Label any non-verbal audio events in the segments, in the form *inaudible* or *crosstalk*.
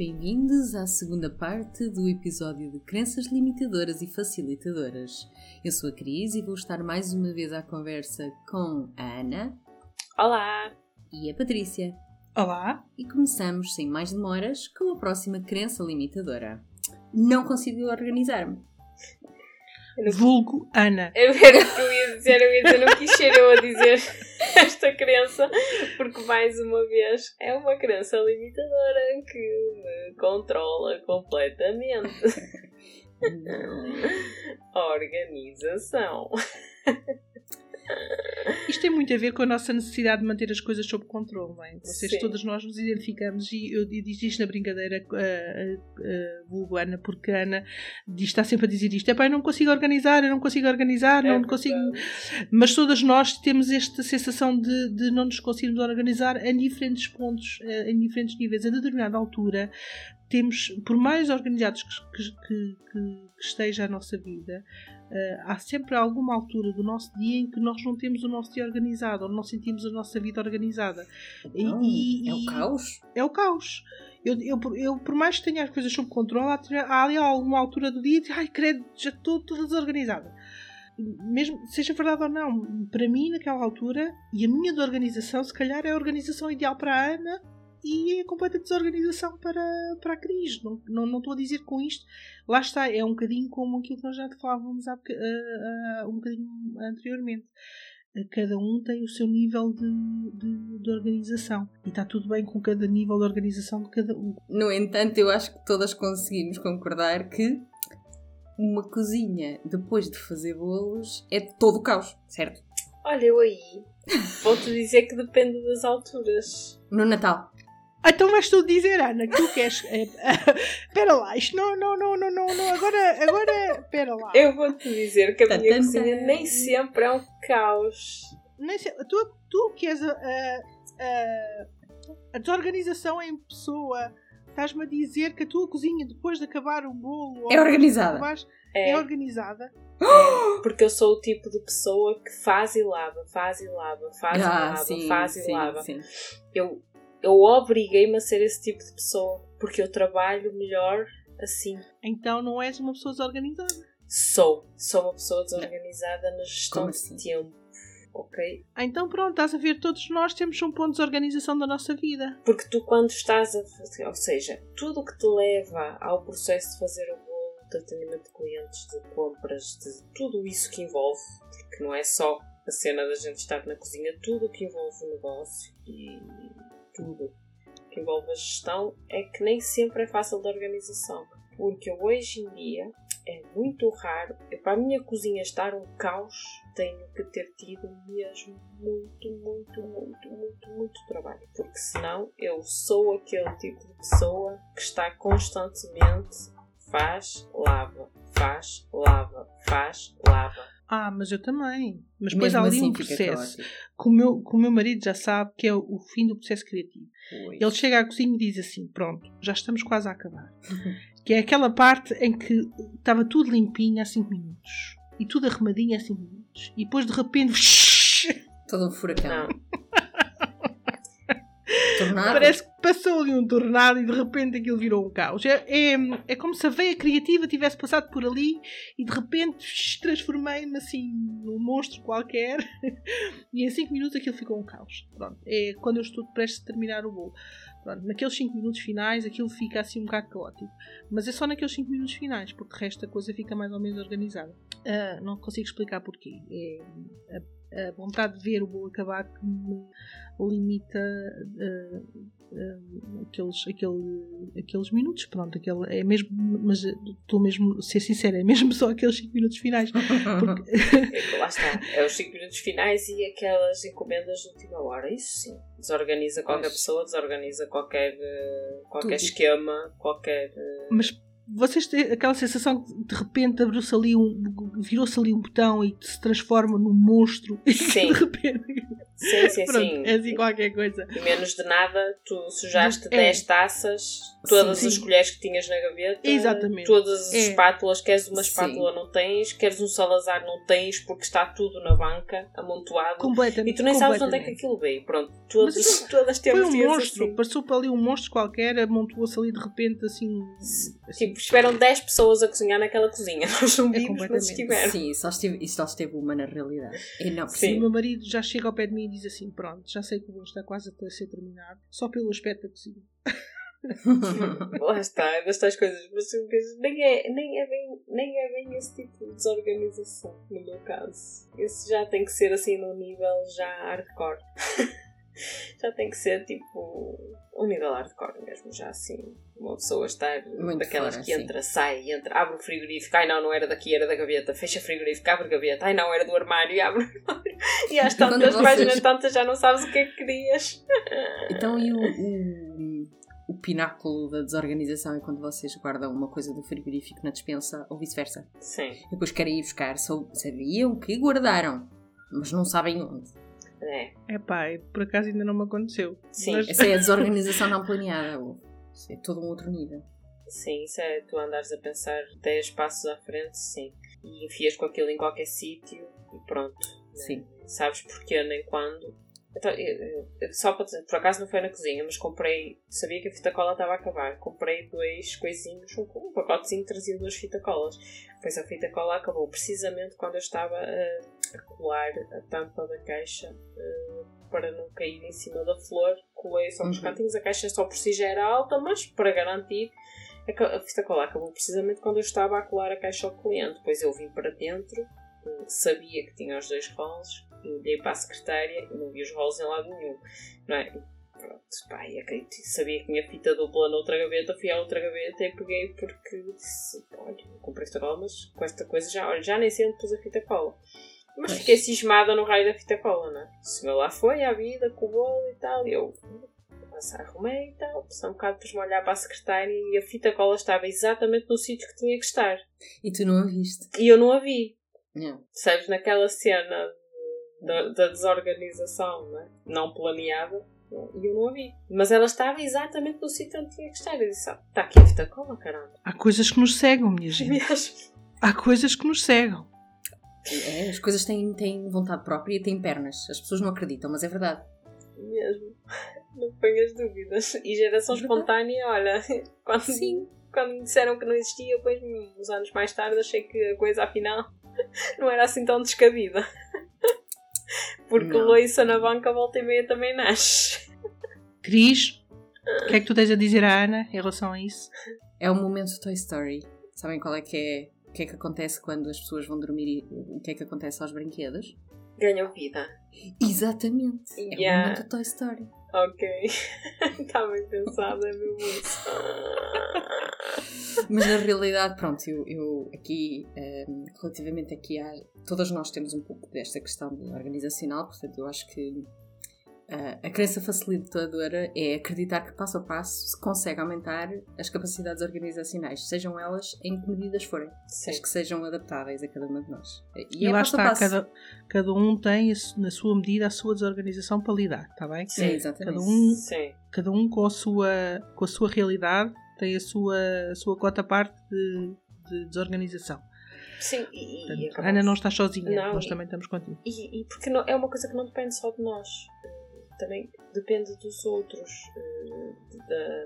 Bem-vindos à segunda parte do episódio de Crenças Limitadoras e Facilitadoras. Eu sou a Cris e vou estar mais uma vez à conversa com a Ana. Olá! E a Patrícia. Olá! E começamos, sem mais demoras, com a próxima crença limitadora. Não consigo organizar-me. Vulgo Ana. Eu era o que eu ia dizer, eu ia dizer, não quis ser eu a dizer *laughs* *laughs* esta crença, porque mais uma vez é uma crença limitadora que me controla completamente. Não. *laughs* Organização. *laughs* Isto tem muito a ver com a nossa necessidade de manter as coisas sob controle, não é? Vocês, Sim. todas nós nos identificamos e eu disse isto na brincadeira a, a, a vulgo Ana, porque a Ana diz, está sempre a dizer isto: é pá, eu não consigo organizar, eu não consigo organizar, não É consigo. verdade. Mas todas nós temos esta sensação de, de não nos conseguirmos organizar em diferentes pontos, eh, em diferentes níveis. A determinada altura, temos, por mais organizados que, que, que- que esteja a nossa vida, eh, há sempre alguma altura do nosso dia em que nós não temos o nosso dia organizado, ou não sentimos a nossa vida organizada. E- Não, e- é o caos? é o caos. Eu, eu, eu, por mais que tenha as coisas sob controle, há, há ali alguma altura do dia de ai, credo, já estou toda desorganizada. Mesmo seja verdade ou não, para mim, naquela altura, e a minha de organização, se calhar é a organização ideal para a Ana e é a completa desorganização para, para a Cris. Não, não, não estou a dizer com isto. Lá está, é um bocadinho como aquilo que nós já falávamos há, ah, ah, um bocadinho anteriormente. Cada um tem o seu nível de, de, de organização e está tudo bem com cada nível de organização de cada um. No entanto, eu acho que todas conseguimos concordar que uma cozinha, depois de fazer bolos, é todo o caos, certo? Olha, eu aí vou-te dizer que depende das alturas. No Natal. Então vais tu dizer, Ana, que tu queres. eh, *laughs* Espera lá, isto não, não, não, não, não, não, agora, agora, espera lá. Eu vou-te dizer que a minha cozinha nem sempre é um caos. Nem sei, tu, tu que és a, a, a, a desorganização em pessoa, estás-me a dizer que a tua cozinha, depois de acabar o bolo, ou É organizada. acabares, É, é organizada. porque eu sou o tipo de pessoa que faz e lava, faz e lava, faz e Ah, lava, sim, faz e sim, lava. sim. eu, eu obriguei-me a ser esse tipo de pessoa porque eu trabalho melhor assim. Então não és uma pessoa desorganizada. Sou. Sou uma pessoa desorganizada na gestão Como de assim? tempo. Ok? Ah, Então pronto, estás a ver, todos nós temos um ponto de desorganização da nossa vida. Porque tu, quando estás a fazer, ou seja, tudo o que te leva ao processo de fazer o bolo, de atendimento de clientes, de compras, de tudo isso que envolve, porque não é só a cena da gente estar na cozinha, tudo o que envolve o negócio e tudo que envolve a gestão é que nem sempre é fácil de organização. Porque hoje em dia é muito raro, para a minha cozinha estar um caos, tenho que ter tido mesmo muito, muito, muito, muito, muito trabalho. Porque senão eu sou aquele tipo de pessoa que está constantemente faz, lava, faz, lava, faz, lava. Ah, mas eu também. Mas depois há ali assim um processo que o, meu, que o meu marido já sabe que é o, o fim do processo criativo. Pois. Ele chega à cozinha e diz assim: Pronto, já estamos quase a acabar. que é aquela parte em que estava tudo limpinho há 5 minutos e tudo arrumadinho há 5 minutos. E depois de repente. *laughs* Todo um furacão. Tornado. Parece que passou ali um tornado e de repente aquilo virou um caos. É, é, é como se a veia criativa tivesse passado por ali e de repente transformei-me assim num monstro qualquer *laughs* e em 5 minutos aquilo ficou um caos. Pronto. É quando eu estou prestes a terminar o bolo. Pronto, naqueles 5 minutos finais aquilo fica assim um bocado caótico. Mas é só naqueles 5 minutos finais, porque de resto a coisa fica mais ou menos organizada. Ah, não consigo explicar porquê. É a vontade de ver o bolo acabar que me limita ah, ah, aqueles, aquele, aqueles minutos. Pronto, aquele, é mesmo, mas estou mesmo a ser sincera, é mesmo só aqueles 5 minutos finais. Porque, *laughs* *laughs* É lá está. É os 5 minutos finais e aquelas encomendas de última hora. Isso sim. Desorganiza qualquer Pois. pessoa, desorganiza qualquer, eh, qualquer Tudo. esquema, qualquer. mas vocês têm aquela sensação que de repente abriu-se ali um. virou-se ali um botão e se transforma num monstro *laughs* Sim. de repente. Sim, sim, *laughs* Pronto, sim. é assim qualquer coisa. E menos de nada, tu sujaste É. 10 taças todas Sim, as sim. colheres que tinhas na gaveta, Exatamente. todas as É. espátulas, queres uma Sim. espátula não tens, queres um salazar não tens, porque está tudo na banca, amontoado. Completamente. E tu nem sabes de onde é que aquilo veio. Pronto, *laughs* todas, Mas todas Foi um monstro, assim. passou para ali um monstro qualquer, amontoou-se ali de repente assim. assim Tipo, estiveram 10 pessoas a cozinhar naquela cozinha. *laughs* Nós não vimos, mas completamente. estiveram. Sim, só esteve, isso só esteve uma na realidade. E não, Sim. O meu marido já chega ao pé de mim e diz assim: Pronto, já sei que o bolo está quase a ser terminado, só pelo aspecto da cozinha. *laughs* Lá está, destas coisas. Mas nem é, nem, é bem, nem é bem esse tipo de desorganização, no meu caso. Esse já tem que ser assim no nível já hardcore. *laughs* já tem que ser tipo um nível hardcore mesmo, já assim. Uma pessoa estar Muito daquelas fora, que entra, sai, entra, abre o frigorífico, ai não, não era daqui, era da gaveta, fecha o frigorífico, abre a gaveta, ai não, era do armário, e abre o armário. *laughs* E às tantas vocês- páginas tantas já não sabes o que é que querias. Então, e o, o, pináculo da desorganização é quando vocês guardam uma coisa do frigorífico na despensa ou vice-versa? Sim, E depois querem ir buscar, só sabiam que guardaram, mas não sabem onde. é. É pá, por acaso ainda não me aconteceu. Sim. Mas- Essa é a *laughs* desorganização não planeada. ou- Isso é todo um outro nível. Sim, isso é tu andares a pensar 10 passos à frente, sim. E enfias com aquilo em qualquer sítio e pronto. Sim. Sabes porquê nem quando. Então, eu- eu- só para dizer, por acaso não foi na cozinha, mas comprei, sabia que a fita cola estava a acabar. Comprei dois coisinhos, um, um pacotezinho trazia duas fita colas. Pois a fita cola acabou precisamente quando eu estava a, a colar a tampa da caixa eh, para não cair em cima da flor. Colei só Uhum. cantinhos, a caixa só por si já era alta, mas para garantir a ca- a fita cola acabou precisamente quando eu estava a colar a caixa ao cliente. Depois eu vim para dentro, eh, sabia que tinha os dois rolos, e olhei para a secretária e não vi os rolos em lado nenhum. Não é? Pronto, pá, e acredito, sabia que tinha fita dupla na outra gaveta, fui à outra gaveta e peguei porque disse: Olha, comprei fita cola, mas com esta coisa já, olha, já nem sei onde pus a fita cola. Mas fiquei cismada no raio da fita cola, não é? O senhor lá foi à vida com o bolo e tal, e eu passar, arrumei e tal, passei um bocado depois me olhar para a secretária e a fita cola estava exatamente no sítio que tinha que estar. E tu não a viste? E eu não a vi. Não. Sabes, naquela cena da, da desorganização, não, é? não planeada, e eu não a vi. Mas ela estava exatamente no sítio onde tinha que estar. Eu disse: ah, está aqui a fita cola, caramba. Há coisas que nos cegam, minha gente. Mesmo. Há coisas que nos cegam. É, as coisas têm, têm vontade própria e têm pernas. As pessoas não acreditam, mas é verdade. Mesmo. *laughs* Não ponhas dúvidas. E geração É espontânea, olha, *laughs* quando, Sim. quando me disseram que não existia, depois, uns anos mais tarde, achei que a coisa afinal *laughs* não era assim tão descabida. Porque Não. loiça na banca volta e meia também nasce. Cris, o que é que tu tens a dizer à Ana em relação a isso? É o momento Toy Story. Sabem qual é que é? O que é que acontece quando as pessoas vão dormir e o que é que acontece aos brinquedos? Ganham vida. Exatamente. É o Yeah. momento Toy Story. Ok. Está *laughs* bem pensado, é mesmo isso. *laughs* Mas na realidade, pronto, eu, eu aqui, ehm, relativamente aqui a. Todas nós temos um pouco desta questão organizacional, portanto, eu acho que ah, a crença facilitadora é acreditar que passo a passo se consegue aumentar as capacidades organizacionais, sejam elas em que medidas forem, Sim. as que sejam adaptáveis a cada uma de nós. E E é lá passo a está, passo. cada, cada um tem na sua medida a sua desorganização para lidar, está bem? Sim, É, exatamente. Cada um, Sim. cada um com, a sua, com a sua realidade tem a sua, a sua cota parte de, de desorganização. Sim, e, e Portanto, acabou. Ana não está sozinha, Não, nós e- também estamos contigo. E, e porque não- é uma coisa que não depende só de nós. Eh, Também depende dos outros. eh, Da,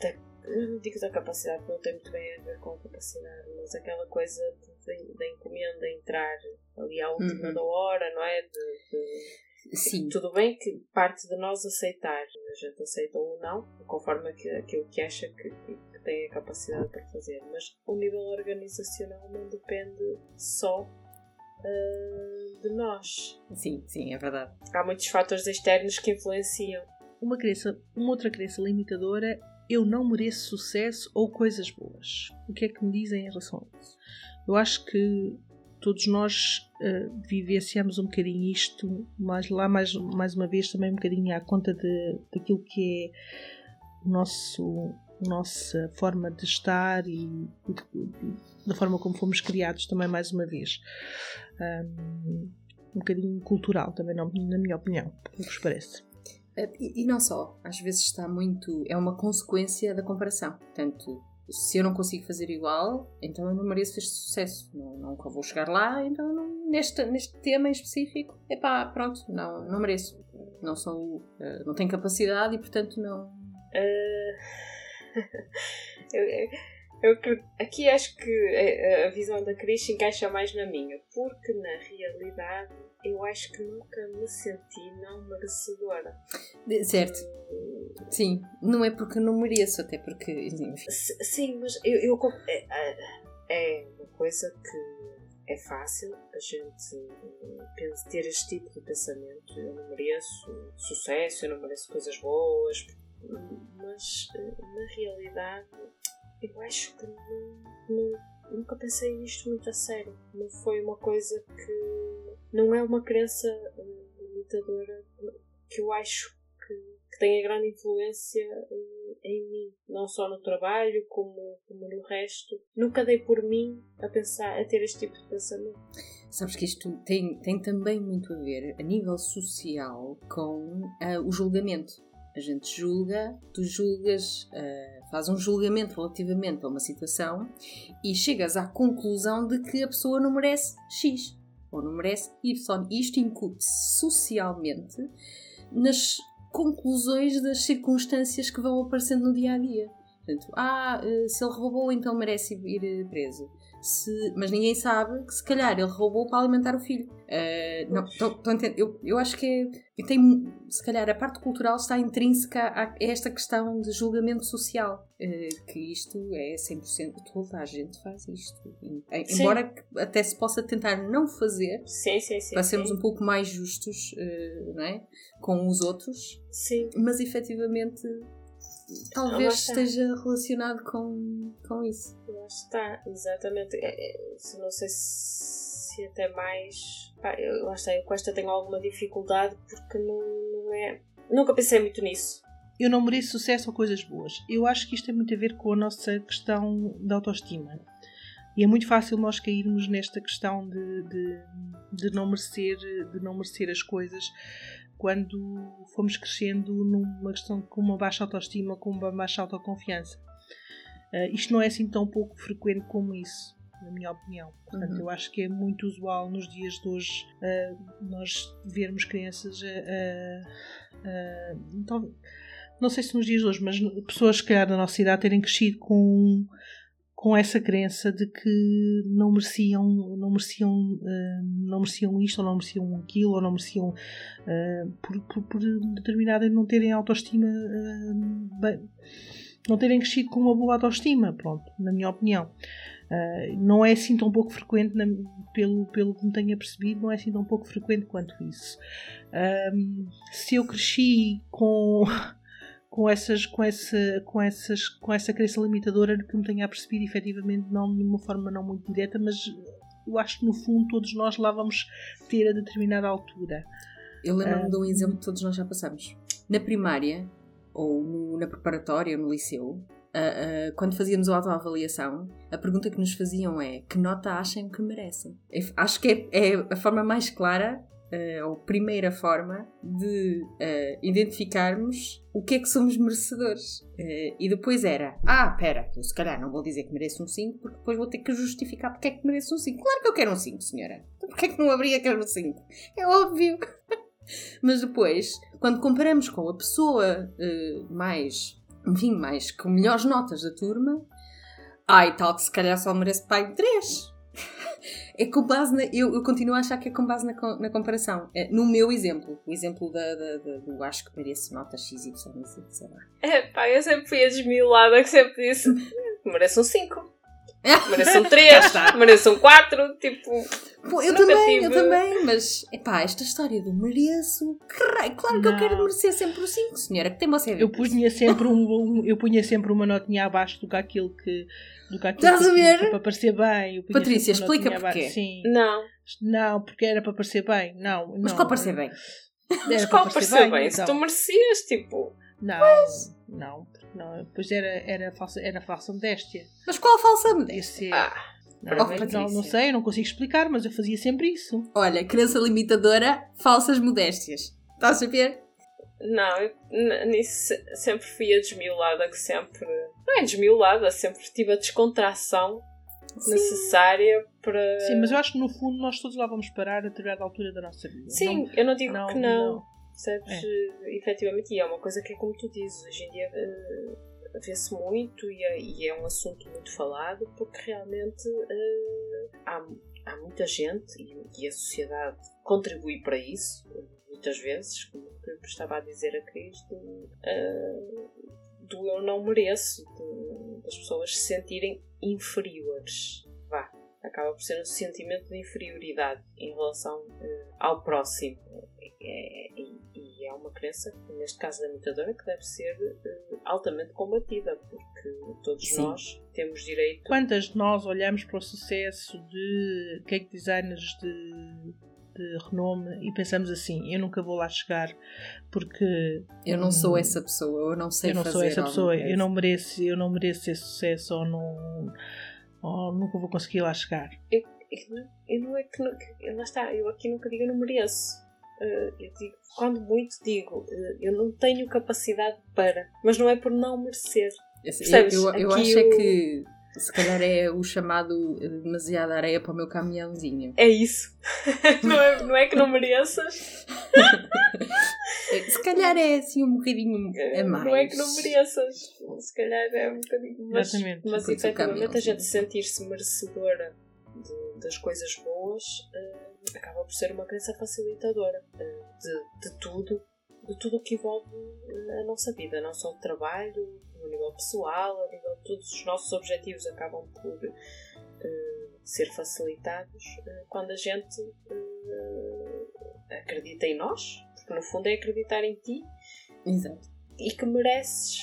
da, não digo da capacidade, não tem muito bem a ver com a capacidade, mas aquela coisa da encomenda entrar ali à última Uhum. da hora, não é? De, de- Sim, Tudo bem que parte de nós aceitar, a gente aceita ou não, conforme aqui- aquilo que acha que, que- que tem a capacidade para fazer, mas o nível organizacional não depende só ah, de nós. sim, sim, é verdade. Há muitos fatores externos que influenciam. Uma, crença, uma outra crença limitadora eu não mereço sucesso ou coisas boas. O que é que me dizem em relação a isso? Eu acho que todos nós uh, vivenciamos um bocadinho isto, mas lá mais, mais uma vez também um bocadinho à conta de, daquilo que é o nosso, a nossa forma de estar e, e da forma como fomos criados também mais uma vez. Um, um bocadinho cultural também, não, na minha opinião. O que vos parece? E, e não só, às vezes está muito. É uma consequência da comparação. Portanto, se eu não consigo fazer igual, então eu não mereço este sucesso. Não, nunca vou chegar lá, então não, neste, neste tema em específico, é pá, pronto, não, não mereço. Não sou. Uh, não tenho capacidade e portanto não. Uh... *laughs* eu, eu, aqui acho que a visão da Cris encaixa mais na minha, porque na realidade eu acho que nunca me senti não merecedora. Certo. Sim, não é porque não mereço, até porque. Enfim. Sim, mas eu, eu é, é, é uma coisa que é fácil a gente ter este tipo de pensamento. Eu não mereço sucesso, eu não mereço coisas boas, mas na realidade eu acho que não, não, nunca pensei nisto muito a sério. Não foi uma coisa que não é uma crença eh, limitadora que eu acho que, que tenha grande influência uh, em mim, não só no trabalho como, como no resto. Nunca dei por mim a pensar, a ter este tipo de pensamento. Sabes que isto tem, tem também muito a ver, a nível social, com uh, o julgamento. A gente julga, tu julgas, uh, faz um julgamento relativamente a uma situação e chegas à conclusão de que a pessoa não merece X ou não merece Y. Isto incute-se socialmente nas conclusões das circunstâncias que vão aparecendo no dia a dia. Portanto, ah, eh, se ele roubou, então merece ir eh, preso. Se, mas ninguém sabe que se calhar ele roubou para alimentar o filho. Uh, não, tô, tô eu, eu acho que é, tem, se calhar a parte cultural está intrínseca a esta questão de julgamento social. Uh, que isto é 100%. Toda a gente faz isto. Embora até se possa tentar não fazer, sim, sim, sim, para sermos um pouco mais justos uh, não é? com os outros. Sim. Mas efetivamente talvez esteja relacionado com, com isso. Lá está, exatamente. É, é, não sei se até mais. Pá, eu, lá está, eu com esta tenho alguma dificuldade porque não, não é. Nunca pensei muito nisso. Eu não mereço sucesso ou coisas boas. Eu acho que isto tem muito a ver com a nossa questão da autoestima. E é muito fácil nós cairmos nesta questão de, de, de, não, merecer, de não merecer as coisas quando fomos crescendo numa questão com uma baixa autoestima, com uma baixa autoconfiança. Uh, isto não é assim tão pouco frequente como isso, na minha opinião. Portanto, uhum. eu acho que é muito usual nos dias de hoje uh, nós vermos crianças. Uh, então, não sei se nos dias de hoje, mas pessoas, se calhar, da nossa idade terem crescido com com essa crença de que não mereciam, não mereciam, uh, não mereciam isto, ou não mereciam aquilo, ou não mereciam uh, por, por, por determinada não terem autoestima, uh, bem, não terem crescido com uma boa autoestima, pronto, na minha opinião. não é assim tão pouco frequente, na, pelo, pelo que me tenha percebido, não é assim tão pouco frequente quanto isso. se eu cresci com *laughs* com, essas, com, essa, com, essas, com essa crença limitadora que me tenha percebido efetivamente, não de uma forma não muito direta, mas eu acho que no fundo todos nós lá vamos ter a determinada altura. Eu lembro-me de um exemplo que todos nós já passamos. Na primária, ou no, na preparatória, no liceu, uh, uh, quando fazíamos a autoavaliação, a pergunta que nos faziam é que nota acham que merecem? Acho que é, é a forma mais clara uh, ou primeira forma de uh, identificarmos o que é que somos merecedores. Uh, e depois era, ah, pera, eu se calhar não vou dizer que mereço um 5, porque depois vou ter que justificar porque é que mereço um 5. Claro que eu quero um 5, senhora. Então porquê é que não abria quero um 5? É óbvio. *laughs* Mas depois, quando comparamos com a pessoa mais, enfim, mais com melhores notas da turma, ai, tal que se calhar só merece pai de 3 é com base na. Eu, eu, continuo a achar que é com base na, na comparação. É, no meu exemplo, o exemplo da, da, da, do acho que mereço nota XY, sei lá. É pá, eu sempre fui a desmiolada que sempre disse: mereço um 5. Mereço um 3, mereço um 4, tipo. Pô, eu também, tive... eu também, mas epá, esta história do mereço, claro que não. eu quero merecer sempre o 5, senhora, que tem você Eu punha sempre um, *laughs* um, eu punha sempre uma notinha abaixo do que aquilo que do que aquilo Estás a ver? para parecer bem. Patrícia, explica porquê. Sim. Não. Não, porque era para parecer bem. Não, não. Mas qual parecer bem? Mas qual parecer bem? bem? Então. Se tu merecias, tipo. Não, mas... não, não. Pois era, era, falsa, era falsa modéstia. Mas qual falsa modéstia? Ah. Não, oh, não, não, sei, não consigo explicar, mas eu fazia sempre isso. Olha, crença limitadora, falsas modéstias. Estás a ver? Não, eu, nisso se- sempre fui a desmiolada que sempre. Não é desmiolada, sempre tive a descontração necessária para. Sim, mas eu acho que no fundo nós todos lá vamos parar a determinada altura da nossa vida. Sim, Não- eu não digo não, que não. não. Percebes? Eh, Efetivamente, e é uma coisa que é como tu dizes, hoje em dia eh, vê-se muito e é, e é um assunto muito falado porque realmente eh, há, há muita gente e, e a sociedade contribui para isso, muitas vezes, como eu estava a dizer a Cristo, eh, do eu não mereço, de- das pessoas se sentirem inferiores. Vá. Acaba por ser um sentimento de inferioridade em relação eh, ao próximo. É, e, e é uma crença, neste caso da imitadora, que deve ser eh, altamente combatida, porque todos Sim. nós temos direito. Quantas de nós olhamos para o sucesso de cake designers de, de renome e pensamos assim: eu nunca vou lá chegar porque Eu não sou Hum. essa pessoa, eu não sei eu não fazer sou essa pessoa, eu não mereço, eu não mereço esse sucesso ou não ou nunca vou conseguir lá chegar. Eu, eu não- eu não é que. não- que- lá está, eu aqui nunca digo eu não mereço. Eh, eu digo, quando muito digo, eh, eu não tenho capacidade para, mas não é por não merecer. Percebes? Eu, eu Aqui acho é o- que se calhar é o chamado eh, demasiada areia para o meu caminhãozinho. É isso. *laughs* não, é, não é que não mereças, *laughs* Se calhar é assim um bocadinho a mais. não é que não mereças. Se calhar é um bocadinho. Mas, Exatamente. mas efetivamente a gente sentir-se merecedora de- das coisas boas eh, acaba por ser uma crença facilitadora eh, de, de tudo, de tudo o que envolve a nossa vida, não só o trabalho, no nível pessoal, a nível de todos os nossos objetivos acabam por eh, ser facilitados eh, quando a gente eh, acredita em nós, porque no fundo é acreditar em ti Exato. e que mereces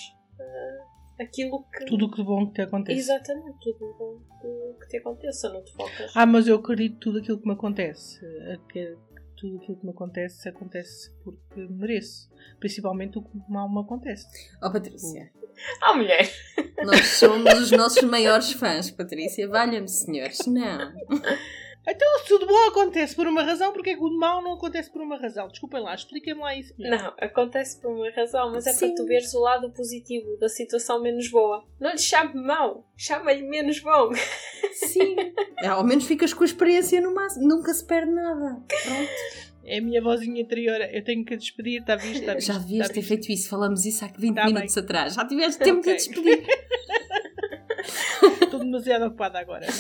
aquilo que. Tudo o que de bom que te acontece. Exatamente, tudo bom que, que te aconteça, não te focas. Ah, mas eu acredito tudo aquilo que me acontece. Que Tudo aquilo que me acontece acontece porque mereço. Principalmente o que mal me acontece. Oh, Patrícia, Ah, mulher! nós somos os nossos maiores fãs, Patrícia. Valha-me, senhores. Não. *laughs* Então, se o de bom acontece por uma razão, porque é que o de mau não acontece por uma razão? Desculpem lá, expliquem-me lá isso. melhor. Não, acontece por uma razão, mas é Sim. para tu veres o lado positivo da situação menos boa. Não lhe chame mau, chama-lhe menos bom. *laughs* Sim. Ao menos ficas com a experiência no máximo. Nunca se perde nada. Pronto. É a minha vozinha interior. Eu tenho que a despedir, está visto? Está visto Já devias está ter visto. feito isso. Falamos isso há 20 Tá minutos atrás. Já tiveste tempo de Ok. despedir. *laughs* Estou demasiado ocupada agora. *laughs*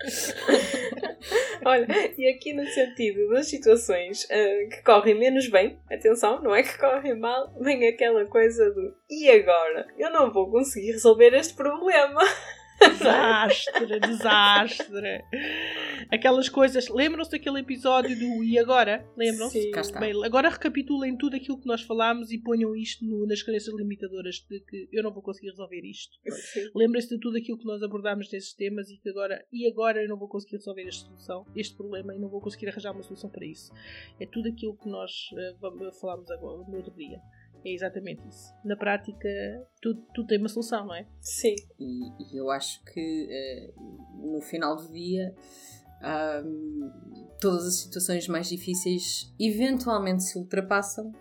*laughs* Olha, e aqui no sentido das situações ah, que correm menos bem, atenção, não é que correm mal, vem aquela coisa do e agora? Eu não vou conseguir resolver este problema. *laughs* Desastre, desastre. Aquelas coisas. Lembram-se daquele episódio do E agora? Lembram-se? Sim. Bem, agora recapitulem tudo aquilo que nós falámos e ponham isto no- nas crenças limitadoras de que eu não vou conseguir resolver isto. Lembrem-se de tudo aquilo que nós abordámos nesses temas e que agora, e agora eu não vou conseguir resolver esta solução, este problema e não vou conseguir arranjar uma solução para isso. É tudo aquilo que nós vamos- falámos agora no outro dia. É exatamente isso. Na prática, tudo, tudo tem uma solução, não é? Sim. E, e eu acho que eh, no final do dia todas as situações mais difíceis eventualmente se ultrapassam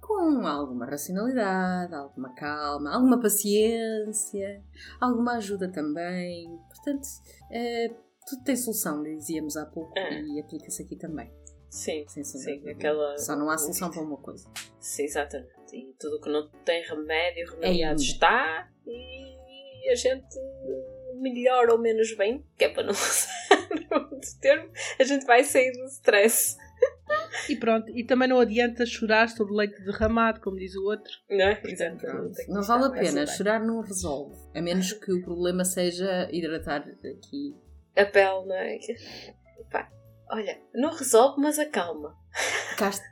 com alguma racionalidade, alguma calma, alguma paciência, alguma ajuda também. Portanto, eh, tudo tem solução, dizíamos há pouco, É. e aplica-se aqui também. Sim, Sem sombra de sim, dúvida. aquela. Só não há solução para uma coisa. Sim, exatamente. E tudo que não tem remédio, remediado Ainda. está e a gente melhor ou menos bem, que é para não *laughs* usar outro termo, a gente vai sair do stress. E pronto, e também não adianta chorar sobre leite derramado, como diz o outro. Não é? Pronto. Exatamente. Não vale a pena, chorar não resolve. A menos que o problema seja hidratar aqui A pele, não é? Pá, olha, não resolve, mas acalma. *laughs*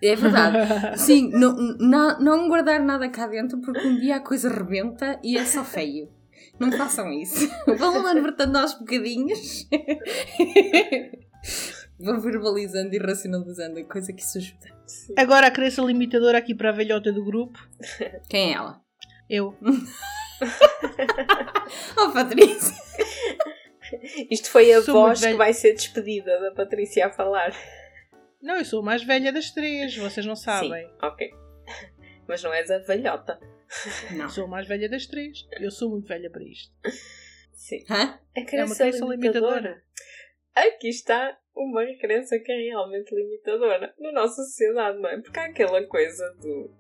É verdade. *laughs* Sim, não, não, não guardar nada cá dentro porque um dia a coisa rebenta e é só feio. Não façam isso. *laughs* Vão lá libertando aos bocadinhos. *laughs* Vão verbalizando e racionalizando a coisa que isso ajuda. Sim. Agora a crença limitadora aqui para a velhota do grupo. Quem é ela? Eu. Oh, Patrícia! Isto foi a Sou voz que vai ser despedida da Patrícia a falar. Não, eu sou a mais velha das três, vocês não sabem. Sim, ok. *laughs* Mas não és a velhota. Não. Sou a mais velha das três. Eu sou muito velha para isto. Sim. Hã? A crença, É uma crença limitadora. limitadora. Aqui está uma crença que é realmente limitadora na nossa sociedade, não é? Porque há aquela coisa do. hum,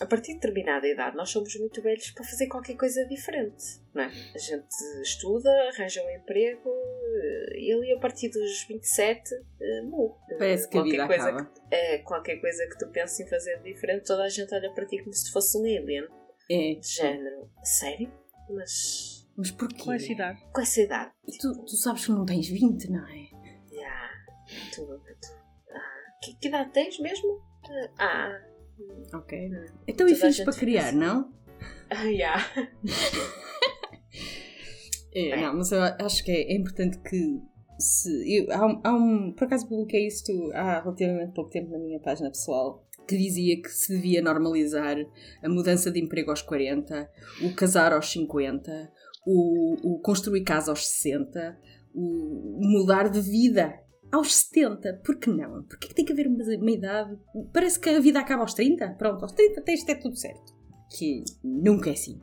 a partir de determinada idade, nós somos muito velhos para fazer qualquer coisa diferente, não é? A gente estuda, arranja um emprego eh, e ali a partir dos 27 eh, morre. Parece que a Qualquer vida coisa acaba. que- é, qualquer coisa que tu penses em fazer diferente, toda a gente olha para ti como se fosse um alien. É. De género. Sério? Mas. Mas porquê? Com essa idade. Com essa idade? Tu, tu sabes que não tens 20, não é? Já. Tu, tu, ah, que, que idade tens mesmo? Ah. Ok. Então e a filhos para criar, não? *laughs* Ah, já. *laughs* É, É. Não, mas eu acho que é, é importante que se. Eu, há, um, há um- Por acaso publiquei isto há relativamente pouco tempo na minha página pessoal que dizia que se devia normalizar a mudança de emprego aos 40, o casar aos 50, o, o construir casa aos 60, o mudar de vida aos 70. Por que não? Por que tem que haver uma, uma idade? Parece que a vida acaba aos 30. Pronto, aos 30 tens de ter tudo certo. Que nunca é assim.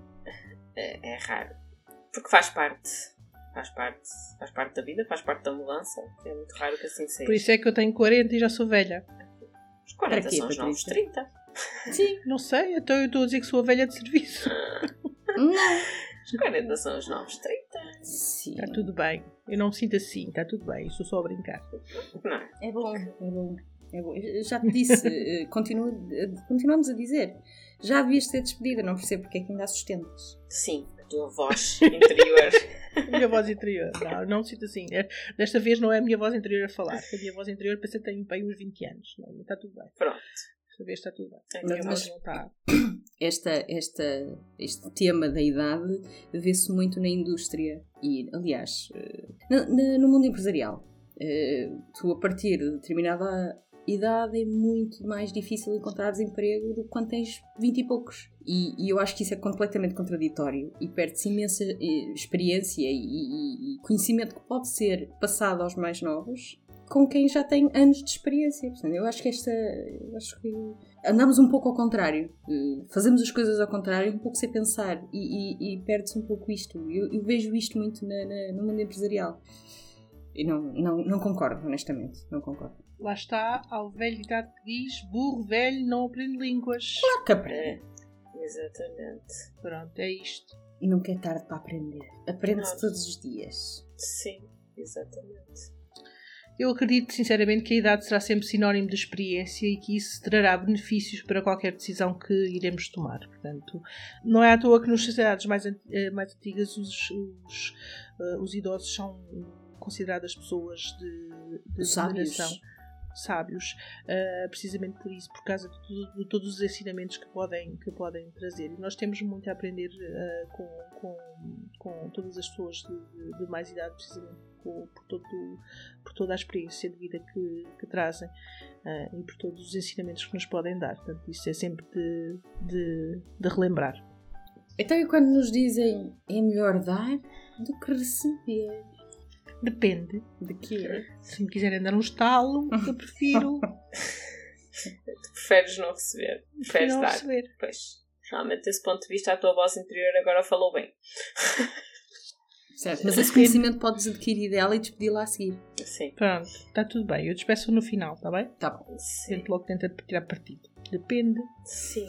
É, é raro. Porque faz parte. Faz parte. Faz parte da vida, faz parte da mudança. É muito raro que assim seja. Por isso é que eu tenho 40 e já sou velha. Os 40 Para quê, são os novos Patrícia? 30. Sim. Não sei, então eu estou a dizer que sou a velha de serviço. Não. Os 40 são os novos 30. Sim. Está tudo bem. Eu não me sinto assim, está tudo bem. Estou só a brincar. Não é? É bom, é bom. É bom. Eu Já te disse, *laughs* eh, continua, eh, continuamos a dizer. Já devias ter despedida, não percebo porque é que ainda a sustentas. Sim, a tua voz interior. *laughs* A minha voz interior. Não, não me sinto assim. É- Desta vez não é a minha voz interior a falar. A minha voz interior pensa que tenho bem uns 20 anos. Não, está tudo bem. Pronto. Desta vez está tudo bem. É Mas- não está. *coughs* Esta, esta, este tema da idade vê-se muito na indústria e, aliás, eh, no, no- mundo empresarial. Eh, Tu, a partir de determinada idade, é muito mais difícil encontrar emprego do que quando tens 20 e poucos. E, e eu acho que isso é completamente contraditório e perde-se imensa eh, experiência e, e- e conhecimento que pode ser passado aos mais novos com quem já tem anos de experiência. Portanto, eu acho que esta. Eu acho que andamos um pouco ao contrário. Eh, Fazemos as coisas ao contrário, um pouco sem pensar. E, e- e perde-se um pouco isto. Eu, eu vejo isto muito na- na- no mundo empresarial. E não, não, não concordo, honestamente. Não concordo. Lá está, ao velho idade que diz: burro velho não aprende línguas. Claro que aprende. É, exatamente. Pronto, é isto. E nunca é tarde para aprender. Aprende-se todos os dias. Sim, exatamente. Eu acredito sinceramente que a idade será sempre sinónimo de experiência e que isso trará benefícios para qualquer decisão que iremos tomar. Portanto, não é à toa que nas sociedades mais, eh, mais antigas os, os, eh, os idosos são consideradas pessoas de, de Sábios. geração sábios, eh, precisamente por isso, por causa de, de todos os ensinamentos que podem, que podem trazer. E nós temos muito a aprender com, com, com todas as pessoas de, de- de mais idade, precisamente com- por, todo, por toda a experiência de vida que, que trazem eh, e por todos os ensinamentos que nos podem dar. Portanto, isso é sempre de, de, de relembrar. Então, e quando nos dizem é melhor dar do que receber? Depende. De quê? Se me quiserem dar um estalo, eu prefiro, *laughs* Tu preferes não receber. Preferes não dar. receber. Pois. Realmente, desse ponto de vista, a tua voz interior agora falou bem. *laughs* Certo, mas esse conhecimento podes adquirir dela e despedi-la a seguir. Sim. Pronto, está tudo bem. Eu despeço no final, está bem? Tá bom. Sim. Logo tentar tirar partido. Depende. Sim.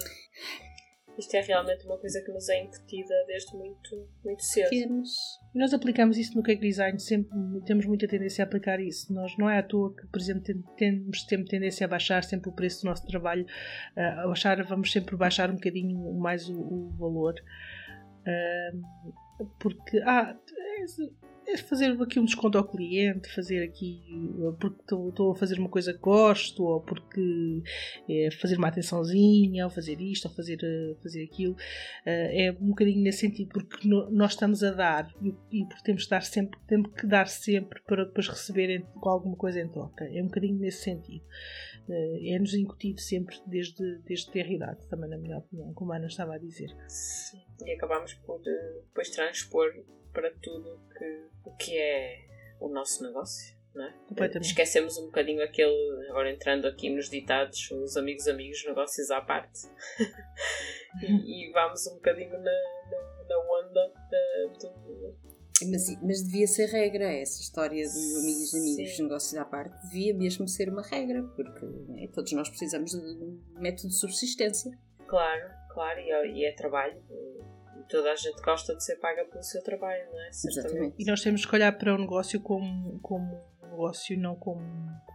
Isto é realmente uma coisa que nos é incutida desde muito, muito cedo. E Nós aplicamos isso no cake design, sempre temos muita tendência a aplicar isso. Nós não é à toa que, por exemplo, tem- temos sempre tendência a baixar sempre o preço do nosso trabalho, ah, a baixar, vamos sempre baixar um bocadinho mais o, o valor, Ah, porque ah, fazer aqui um desconto ao cliente, fazer aqui porque estou a fazer uma coisa que gosto, ou porque é fazer uma atençãozinha, ou fazer isto, ou fazer, ah, fazer aquilo. Uh, é um bocadinho nesse sentido, porque nós estamos a dar e, porque temos que dar sempre, temos que dar sempre para depois receber em- com alguma coisa em troca. É um bocadinho nesse sentido. Uh, é-nos incutido sempre desde, desde ter idade, também na minha opinião, como a Ana estava a dizer. Sim. E acabamos por eh, depois transpor para tudo que, o que é o nosso negócio. não é? Esquecemos um bocadinho aquele, agora entrando aqui nos ditados, os amigos amigos, negócios à parte. *laughs* e, e vamos um bocadinho na, na, na onda eh, do, Mas, mas devia ser regra, essa história de amigos amigos, Sim. negócios à parte, devia mesmo ser uma regra, porque né, todos nós precisamos de um método de subsistência. Claro, claro, e é, e é trabalho. E toda a gente gosta de ser paga pelo seu trabalho, não é? Certamente. Exatamente. E nós temos que olhar para o negócio como, como um negócio, não como,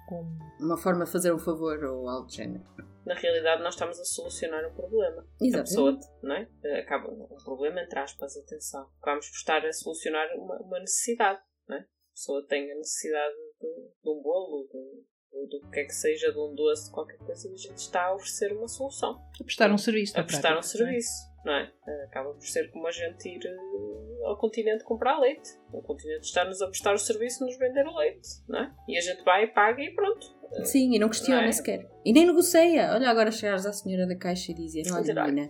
como. Uma forma de fazer um favor ou algo do género. Na realidade, nós estamos a solucionar um problema. A Exatamente. pessoa, não é? Acaba um problema, entre aspas, atenção. Vamos estar a solucionar uma, uma necessidade, não é? A pessoa tem a necessidade de, de um bolo, de, do que é que seja, de um doce, de qualquer coisa, e a gente está a oferecer uma solução. A prestar um serviço. a prestar um prática, não é? serviço, não é? Acaba por ser como a gente ir eh, ao continente comprar leite. O continente está-nos a prestar o serviço de nos vender o leite, não é? E a gente vai, paga e pronto. Sim, e não questiona Não é? sequer. E nem negocia. Olha, agora chegares à senhora da caixa e dizer: Olha, menina,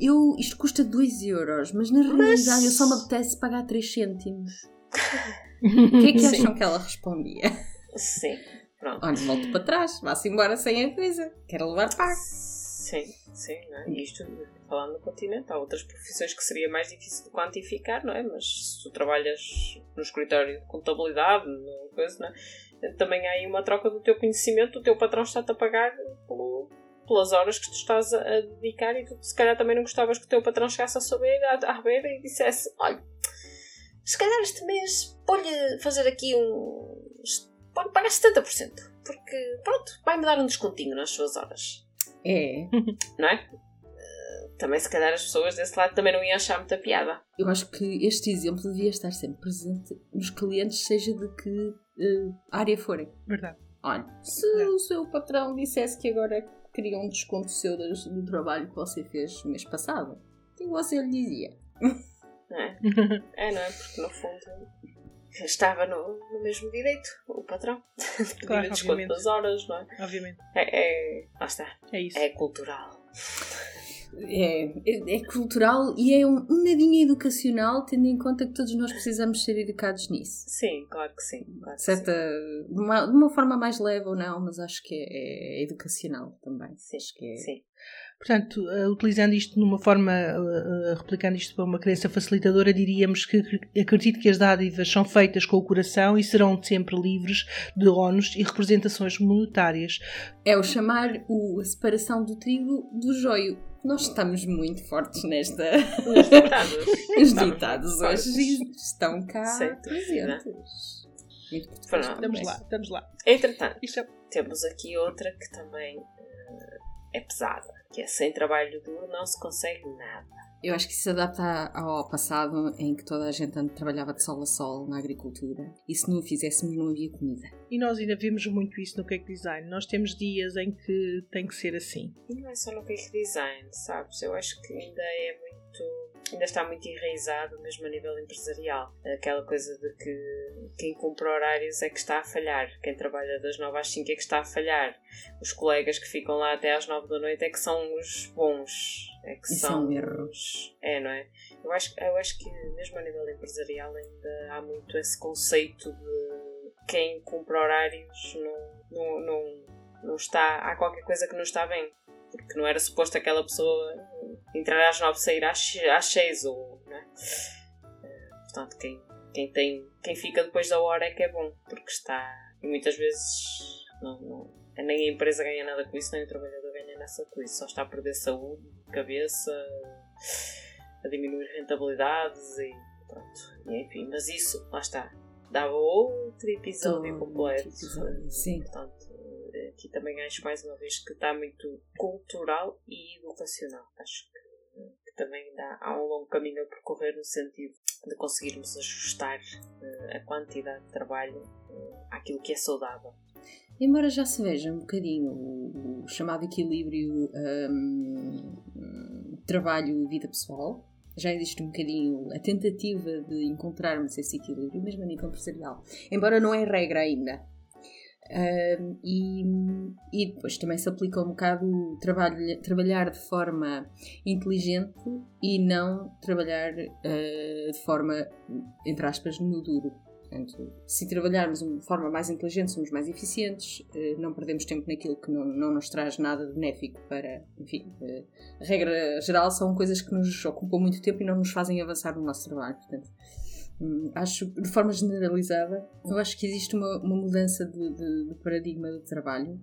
eu, isto custa 2 euros, mas na Mas- realidade eu só me apetece pagar 3 cêntimos. *laughs* O que é que Sim. acham que ela respondia? Sim, pronto. Olha, volto para trás, vá-se embora sem a coisa. Quero levar pago. Sim, sim, não é? E isto, falando no continente, há outras profissões que seria mais difícil de quantificar, não é? Mas se tu trabalhas no escritório de contabilidade, no coisa, não é? Também há aí uma troca do teu conhecimento, o teu patrão está-te a pagar pelo- pelas horas que tu estás a, a dedicar e tu se calhar também não gostavas que o teu patrão chegasse a saber, à, à beira e dissesse, olha, se calhar este mês pode fazer aqui um... pode pagar 70%, porque pronto, vai-me dar um descontinho nas suas horas É, *laughs* não é? Eh, Também, se calhar, as pessoas desse lado também não iam achar muita piada. eu acho que este exemplo devia estar sempre presente nos clientes, seja de que eh, área forem. Verdade. Olha, se É. o seu patrão dissesse que agora queria um desconto seu do, do trabalho que você fez mês passado, o que você lhe dizia? É? *laughs* É, não é? Porque, no fundo, estava no, no mesmo direito, o patrão. *laughs* De Claro, desconto das horas, não é? Obviamente. É, é. Lá está. É isso. É cultural. É, é, é cultural e é um, um nadinho educacional, tendo em conta que todos nós precisamos ser educados nisso. Sim, claro que sim. Claro que Certa, de, uma, de uma forma mais leve ou não, mas acho que é, é educacional também. Sim, Acho que é- Sim. Portanto, eh, utilizando isto numa forma, eh, eh, replicando isto para uma crença facilitadora, diríamos que acredito que as dádivas são feitas com o coração e serão sempre livres de ónus e representações monetárias. É o chamar o, a separação do trigo do joio. Nós estamos muito fortes nesta. Nos ditados. *laughs* Os ditados hoje estão cá Sim, presentes. Muito português Pronto. Estamos lá, estamos lá. Entretanto, Isto é temos aqui outra que também eh, é pesada, que é sem trabalho duro não se consegue nada. Eu acho que isso se adapta ao passado em que toda a gente trabalhava de sol a sol na agricultura e se não o fizéssemos não havia comida. E nós ainda vimos muito isso no cake design. Nós temos dias em que tem que ser assim. E não é só no cake design, sabes? Eu acho que ainda é muito. Ainda está muito enraizado, mesmo a nível empresarial. Aquela coisa de que quem cumpre horários é que está a falhar, quem trabalha das 9 às 5 é que está a falhar, os colegas que ficam lá até às 9 da noite é que são os bons. É que são um erro. os- É, não é? Eu acho, eu acho que mesmo a nível empresarial ainda há muito esse conceito de quem cumpre horários não, não, não, não está. Há qualquer coisa que não está bem. Porque não era suposto aquela pessoa entrar às nove sair às, se- às seis ou. Não é? Portanto, quem, quem, tem, quem fica depois da hora é que é bom. Porque está. E muitas vezes não, não, nem a empresa ganha nada com isso, nem o trabalhador ganha nada com isso. Só está a perder saúde, cabeça, a diminuir rentabilidades e pronto. E, enfim, mas isso, lá está. Dava outro episódio Todo completo. episódio, sim. Portanto, aqui também acho mais uma vez que está muito cultural e educacional. Acho que, também ainda há um longo caminho a percorrer no sentido de conseguirmos ajustar eh, a quantidade de trabalho eh, àquilo que é saudável. Embora já se veja um bocadinho o, o chamado equilíbrio hum, trabalho-vida pessoal, já existe um bocadinho a tentativa de encontrarmos esse equilíbrio, mesmo a nível empresarial. Embora não é regra ainda. Hum, e, e depois também se aplica um bocado trabalho, trabalhar de forma inteligente e não trabalhar eh, de forma, entre aspas, no duro. Portanto, se trabalharmos de forma mais inteligente, somos mais eficientes, eh, não perdemos tempo naquilo que não, não nos traz nada de benéfico para. Enfim, a regra geral são coisas que nos ocupam muito tempo e não nos fazem avançar no nosso trabalho. Portanto, acho, de forma generalizada, eu acho que existe uma, uma mudança de, de, de, paradigma de trabalho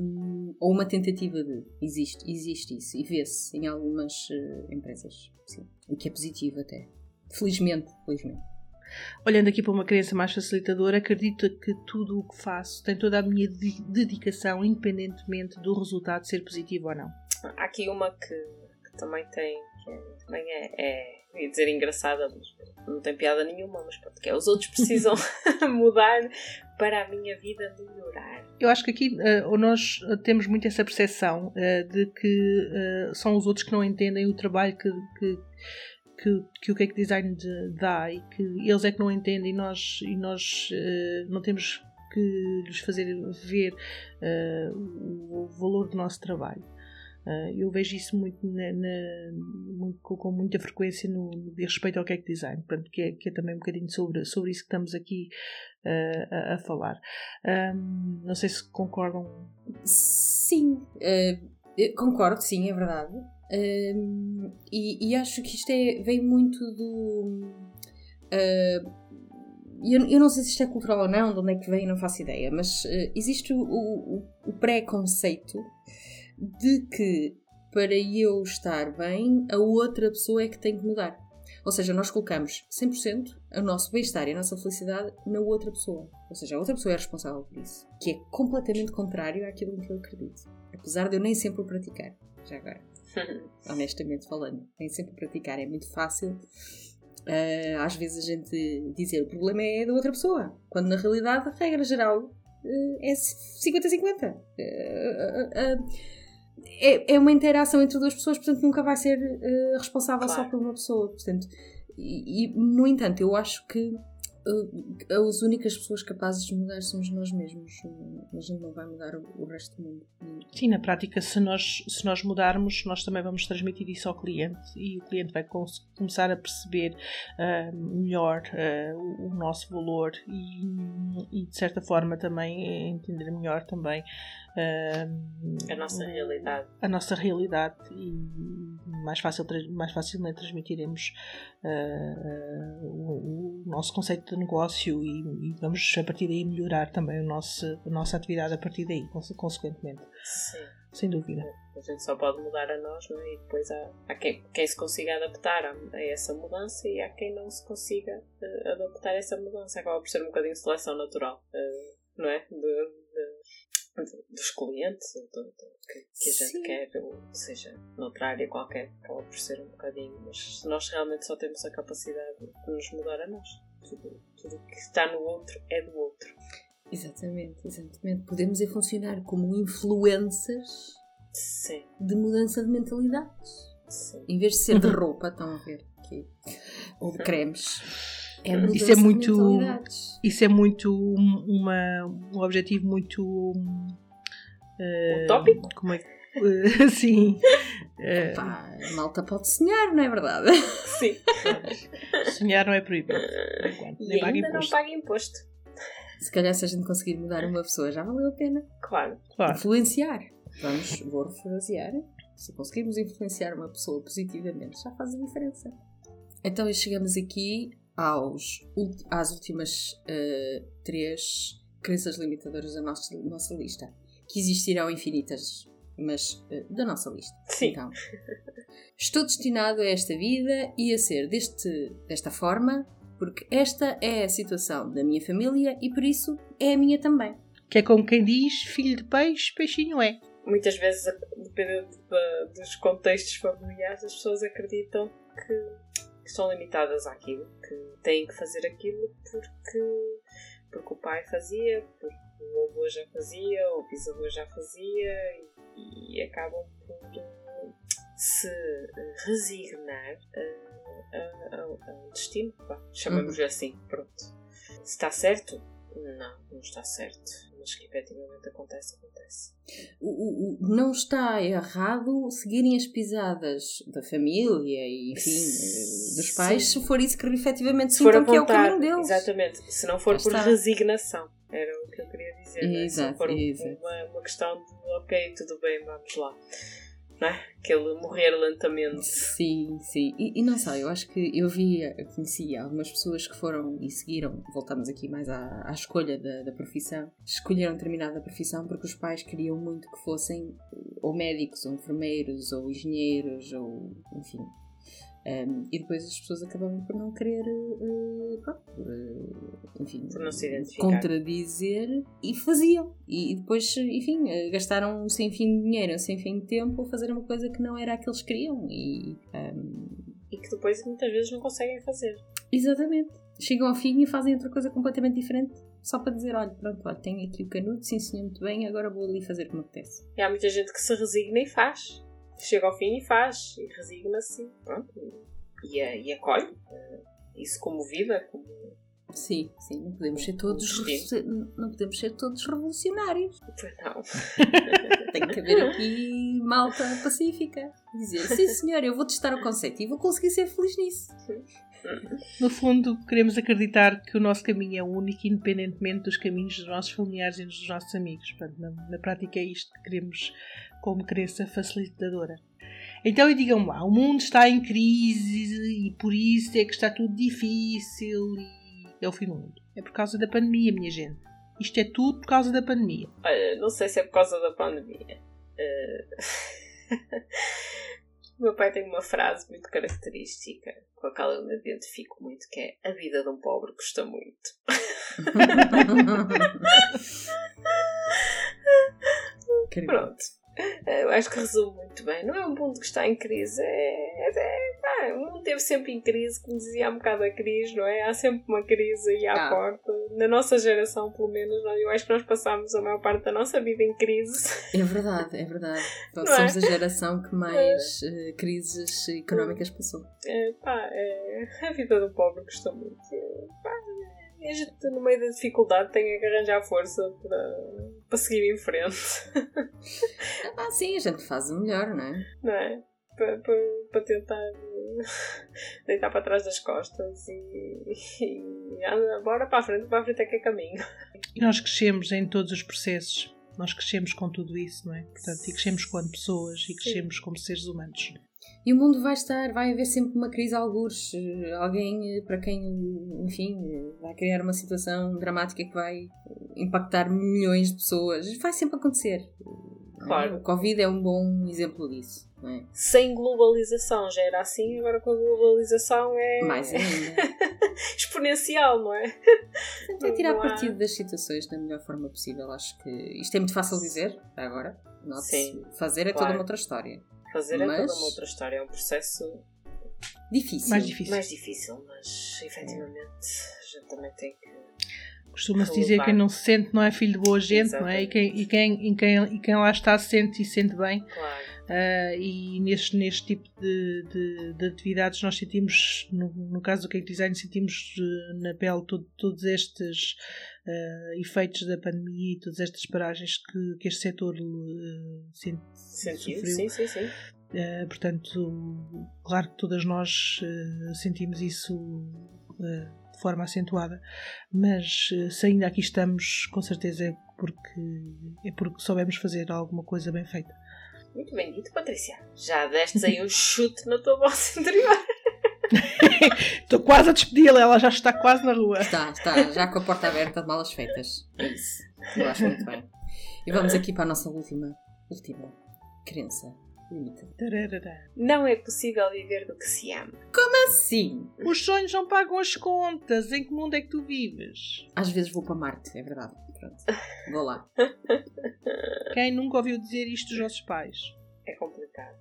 um, ou uma tentativa de. Existe, existe isso e vê-se em algumas uh, empresas, sim, o que é positivo até. Felizmente, felizmente. Olhando aqui para uma criança mais facilitadora, acredito que tudo o que faço tem toda a minha dedicação, independentemente do resultado ser positivo ou não. Há aqui uma que, que também tem, também é, é ia dizer engraçada, mas não tem piada nenhuma, mas pronto, que é os outros precisam *laughs* mudar para a minha vida melhorar. Eu acho que aqui uh, nós temos muito essa percepção uh, de que uh, são os outros que não entendem o trabalho que, que que, que o design dá e que eles é que não entendem e nós, e nós uh, não temos que lhes fazer ver uh, o valor do nosso trabalho. Uh, eu vejo isso muito, na, na, muito, com muita frequência no, no respeito ao cake design, portanto, que, é, que é também um bocadinho sobre, sobre isso que estamos aqui uh, a, a, falar. Um, não sei se concordam. Sim, uh, concordo, sim, é verdade. E, e, acho que isto é, vem muito do. Uh, eu, eu, não sei se isto é cultural ou não, de onde é que vem, não faço ideia, mas existe o, o, o pré-conceito de que para eu estar bem, a outra pessoa é que tem que mudar. Ou seja, nós colocamos 100% o nosso bem-estar e a nossa felicidade na outra pessoa. Ou seja, a outra pessoa é responsável por isso. Que é completamente contrário àquilo em que eu acredito. Apesar de eu nem sempre o praticar. Já agora. *laughs* honestamente falando. Nem sempre praticar é muito fácil. Uh, às vezes a gente dizer o problema é da outra pessoa, quando na realidade a regra geral uh, é 50-50. Uh, é, é uma interação entre duas pessoas, portanto nunca vai ser responsável claro. só por uma pessoa. Portanto, e, e, no entanto, eu acho que uh, as únicas pessoas capazes de mudar somos nós mesmos. A gente não vai mudar o, o resto do mundo. Sim, na prática, se nós, se nós mudarmos, nós também vamos transmitir isso ao cliente e o cliente vai começar a perceber uh, melhor uh, o, o, nosso valor e, e, de certa forma, também entender melhor também uh, a nossa realidade. A nossa realidade e mais, fácil, mais facilmente transmitiremos o, o nosso conceito de negócio e, e, vamos a partir daí melhorar também o nosso, a nossa atividade a partir daí, consequentemente. Sim. Sem dúvida. A gente só pode mudar a nós, não é? E depois há, há quem, quem, se consiga adaptar a, a, essa mudança e há quem não se consiga uh, adaptar a essa mudança. Acaba por ser um bocadinho de seleção natural, uh, não é? De, dos clientes que, que, a gente Sim. quer, ou seja, noutra área qualquer, acaba por ser um bocadinho. Mas nós realmente só temos a capacidade de nos mudar a nós. Tudo, tudo que está no outro é do outro. Exatamente, exatamente. Podemos é funcionar como influências Sim. de mudança de mentalidades. Sim. Em vez de ser de *laughs* roupa, estão a ver aqui, ou de cremes. *laughs* É isso é muito isso é muito uma, um objetivo muito uh, utópico como é uh, *laughs* sim uh, Pá, a malta pode sonhar não é verdade sim sonhar não é proibido nem paga imposto. não paga imposto se calhar se a gente conseguir mudar uma pessoa já valeu a pena. Claro. claro. Influenciar. Vamos, vou refrasear. Se conseguirmos influenciar uma pessoa positivamente, já faz a diferença. Então chegamos aqui aos, às últimas uh, três crenças limitadoras da nossa, nossa lista. Que existirão infinitas, mas uh, da nossa lista. Sim. Então, *laughs* estou destinado a esta vida e a ser deste, desta forma porque esta é a situação da minha família e por isso é a minha também. Que é como quem diz: filho de peixe, peixinho é. Muitas vezes, dependendo de, dos contextos familiares, as pessoas acreditam que, que são limitadas àquilo, que têm que fazer aquilo porque, porque o pai fazia, porque o avô já fazia, ou o bisavô já fazia, e, e acabam por uh, se resignar. Ao destino, chamamos-lhe uhum. assim, pronto. Se está certo, Não, não está certo. Mas que efetivamente acontece, acontece. O, o, o- não está errado seguirem as pisadas da família e, enfim, dos pais, Sim. se for isso que efetivamente Se for sintam que é o apontar, caminho deles. exatamente. Se não for Lá por está. resignação, era o que eu queria dizer. não é? Se não Exato, for exato. uma, uma questão de ok, tudo bem, vamos lá. Não é? Aquele morrer lentamente. Sim, sim. E, e não sei, eu acho que eu vi, eu conheci algumas pessoas que foram e seguiram, voltamos aqui mais à, à escolha da, da profissão, escolheram determinada profissão porque os pais queriam muito que fossem ou médicos, ou enfermeiros, ou engenheiros, ou enfim. Um, e depois as pessoas acabavam por não querer, pronto, eh, enfim, Por não contradizer e faziam. E, e depois, enfim, eh, gastaram sem fim de dinheiro, sem fim de tempo a fazer uma coisa que não era a que eles queriam. E, um, E que depois muitas vezes não conseguem fazer. exatamente. Chegam ao fim e fazem outra coisa completamente diferente. Só para dizer, olha, pronto, olha, tenho aqui o canudo, sim senhor, muito bem, agora vou ali fazer como apetece. E há muita gente que se resigna e faz. Chega ao fim e faz. E resigna-se. E, e, e acolhe. eh, Isso como vida, como Sim, sim, não podemos ser todos, Sim. não podemos ser todos revolucionários. Pois não. *laughs* Tem que haver aqui malta pacífica. Dizer, sim senhor, eu vou testar o conceito e vou conseguir ser feliz nisso. No fundo, queremos acreditar que o nosso caminho é único, independentemente dos caminhos dos nossos familiares e dos nossos amigos. Portanto, na, na prática, é isto que queremos como crença facilitadora. Então, digam-me lá, o mundo está em crise e por isso é que está tudo difícil e é o fim do mundo. É por causa da pandemia, minha gente. Isto é tudo por causa da pandemia. Olha, não sei se é por causa da pandemia. O *laughs* meu pai tem uma frase muito característica com a qual eu me identifico muito, que é a vida de um pobre custa muito. *laughs* *laughs* Pronto. Eu acho que resume muito bem. Não é um mundo que está em crise, é, é, pá, o mundo esteve sempre em crise, como dizia há um bocado a Cris, não é? Há sempre uma crise aí à Ah. porta. Na nossa geração, pelo menos, não é? eu acho que nós passámos a maior parte da nossa vida em crise. É verdade, é verdade. *laughs* Não é? somos a geração que mais eh, crises económicas passou. É, pá, é, a vida do pobre custa muito. É, pá, a gente, no meio da dificuldade, tem que arranjar força para, para seguir em frente, *laughs* Ah, sim, a gente faz o melhor, não é? não é? Para, para, para tentar *laughs* deitar para trás das costas e, e anda, bora para a frente, para a frente é que é caminho. E nós crescemos em todos os processos. Nós crescemos com tudo isso, não é? Portanto, e crescemos quando pessoas e Sim. crescemos como seres humanos. E o mundo vai estar, vai haver sempre uma crise algures. eh, Alguém eh, para quem, enfim, eh, vai criar uma situação dramática que vai impactar milhões de pessoas. Vai sempre acontecer. É? Claro. O Covid é um bom exemplo disso, não é? Sem globalização já era assim, agora com a globalização é Mais ainda. *laughs* exponencial, não é? Portanto, é tirar Não há- partido das situações da melhor forma possível. Acho que isto é muito fácil dizer, agora. Sim, Fazer é claro. toda uma outra história. Fazer é Mas- toda uma outra história, é um processo Difícil. Mais difícil. mais difícil, mas efetivamente a gente também tem que. Costuma-se dizer que quem não se sente não é filho de boa gente, não é? E quem, e, quem, e, quem, e quem lá está se sente e sente bem. Claro. Ah, e neste, neste tipo de, de, de atividades nós sentimos, no, no caso do Cake Design, sentimos eh, na pele todo- todos estes ah, efeitos da pandemia e todas estas paragens que, que este setor eh, sente- Sentiu? sofreu. Sim, sim, sim. Uh, portanto, claro que todas nós uh, sentimos isso uh, de forma acentuada, mas uh, se ainda aqui estamos, com certeza é porque, é porque soubemos fazer alguma coisa bem feita. Muito bem dito, Patrícia. Já destes aí um chute na tua voz interior. *laughs* Estou quase a despedi-la, ela já está quase na rua. Está, está, já com a porta aberta de malas feitas. É isso. Eu acho muito bem. E vamos aqui para a nossa última, última crença Tararara. Não é possível viver do que se ama. Assim, Os sonhos não pagam as contas. Em que mundo é que tu vives? às vezes vou para Marte, é verdade. Pronto, *laughs* vou lá. Quem nunca ouviu dizer isto dos nossos pais? É complicado.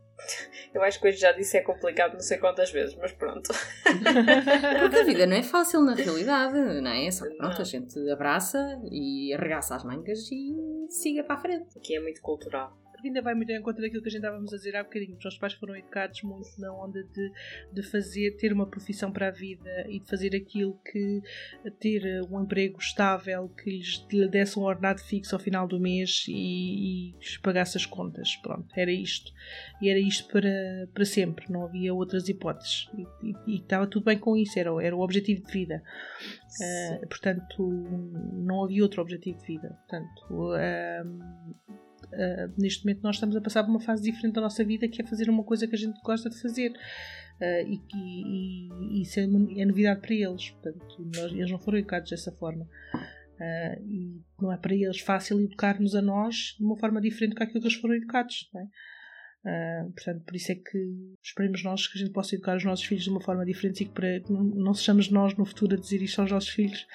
Eu acho que hoje já disse é complicado não sei quantas vezes, mas pronto. *laughs* Porque a *laughs* vida não é fácil na realidade, não é? Só que pronto, Não. a gente abraça e arregaça as mangas e siga para a frente. Aqui é muito cultural. Ainda vai muito em conta daquilo que a gente estávamos a dizer há bocadinho. Os nossos pais foram educados muito na onda de, de fazer, ter uma profissão para a vida e de fazer aquilo que ter um emprego estável que lhes, lhe desse um ordenado fixo ao final do mês e, e lhes pagasse as contas. Pronto, era isto. E era isto para, para sempre, não havia outras hipóteses. E, e, e estava tudo bem com isso, era, era o objetivo de vida. Uh, portanto, não havia outro objetivo de vida. Portanto, uh, uh, neste momento nós estamos a passar por uma fase diferente da nossa vida que é fazer uma coisa que a gente gosta de fazer. e, e, isso é, é, novidade para eles. Portanto, nós, eles não foram educados dessa forma. e não é para eles fácil educar-nos a nós de uma forma diferente do que aquilo que eles foram educados. Não é? Uh, portanto, por isso é que esperemos nós que a gente possa educar os nossos filhos de uma forma diferente e que, para, que não, não sejamos nós no futuro a dizer isto aos nossos filhos.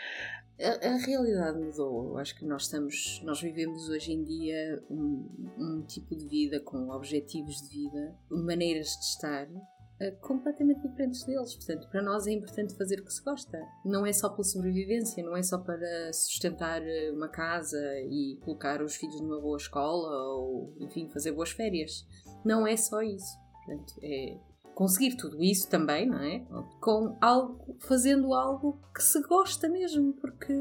A, a, realidade mudou. Eu acho que nós estamos, nós vivemos hoje em dia um, um tipo de vida com objetivos de vida, maneiras de estar uh, completamente diferentes deles. Portanto, para nós é importante fazer o que se gosta. Não é só pela sobrevivência, não é só para sustentar uma casa e colocar os filhos numa boa escola ou, enfim, fazer boas férias não é só isso. Portanto, é conseguir tudo isso também, não é? Com algo, fazendo algo que se gosta mesmo, porque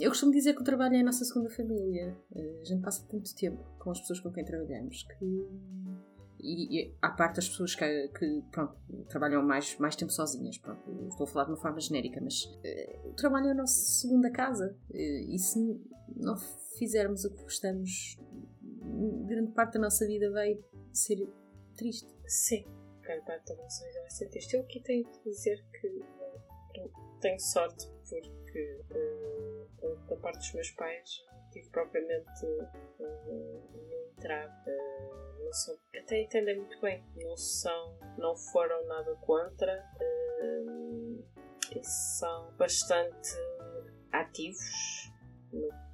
eu costumo dizer que o trabalho é a nossa segunda família. A gente passa tanto tempo com as pessoas com quem trabalhamos que. E, e à parte das pessoas que, que pronto, trabalham mais, mais tempo sozinhas, pronto, estou a falar de uma forma genérica, mas uh, o trabalho é a nossa segunda casa. Uh, e se não fizermos o que gostamos grande parte da nossa vida vai ser triste. Sim, grande parte da vai ser triste. Eu aqui tenho que dizer que tenho sorte porque uh, da parte dos meus pais tive propriamente uh, nenhum entrave. Uh, não são, até entendem muito bem, não são, não foram nada contra uh, e são bastante ativos no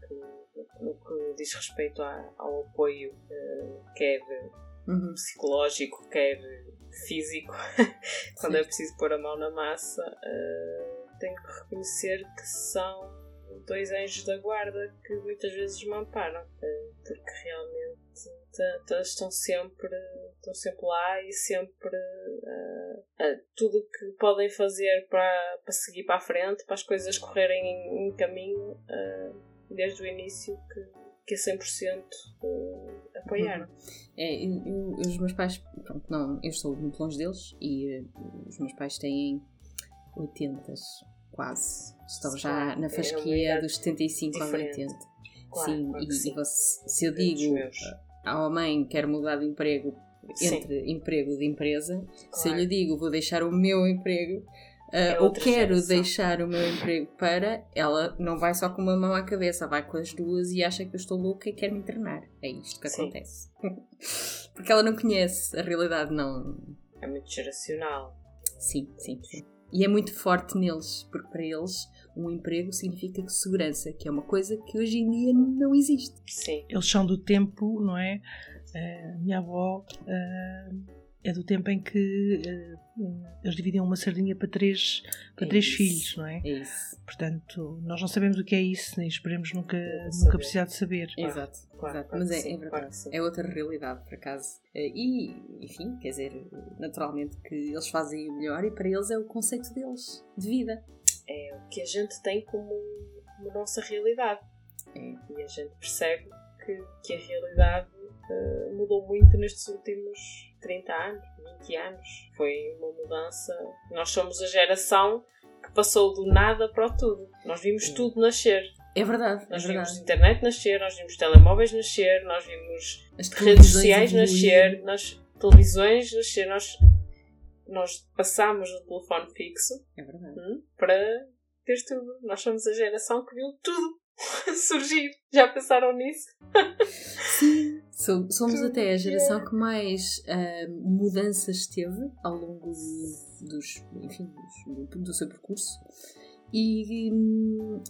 no que diz respeito a, ao apoio, uh, quer uhum. psicológico, quer físico, *laughs* quando é preciso pôr a mão na massa, uh, tenho que reconhecer que são dois anjos da guarda que muitas vezes me amparam, uh, porque realmente estão sempre, estão sempre lá e sempre uh, tudo o que podem fazer para, para seguir para a frente, para as coisas correrem em, em caminho, desde o início que, que a 100% uh, apoiaram. É, eu, eu, os meus pais, pronto, não, eu estou muito longe deles e uh, os meus pais têm 80 quase. Estão já na é fasquia é dos 75 aos 80. Claro, sim, e, sim. e você, se eu digo à mãe quero mudar de emprego entre sim. emprego de empresa, claro. se eu lhe digo vou deixar o meu emprego uh, ou quero geração. deixar o meu emprego para, ela não vai só com uma mão à cabeça, vai com as duas e acha que eu estou louca e quer me internar. É isto que Sim. acontece. *laughs* Porque ela não conhece a realidade, não. É muito geracional. Sim, sim, sim. E é muito forte neles, porque para eles um emprego significa segurança, que é uma coisa que hoje em dia não existe. Sim. Eles são do tempo, não é? Uh, minha avó uh, é do tempo em que uh, eles dividiam uma sardinha para três, para é três filhos, não é? é? Isso. Portanto, nós não sabemos o que é isso, nem esperemos nunca, nunca precisar de saber. Exato, claro, exato. Claro, mas é, sim, é verdade. Claro, é outra realidade, por acaso. Eh, e, enfim, quer dizer, naturalmente que eles fazem o melhor e para eles é o conceito deles, de vida. É o que a gente tem como, como nossa realidade. É. E a gente percebe que, que a realidade uh, mudou muito nestes últimos 30 anos, 20 anos. Foi uma mudança. Nós somos a geração que passou do nada para o tudo. Nós vimos tudo nascer. É verdade. Nós é vimos verdade. internet nascer, nós vimos telemóveis nascer, nós vimos As redes sociais nascer, nós televisões nascer, nós, nós passámos do telefone fixo é. Hum, para ter tudo. Nós somos a geração que viu tudo *laughs* surgir. Já pensaram nisso? Sim, somos até a geração que mais uh, mudanças teve ao longo dos, enfim, dos, do seu percurso. E uh,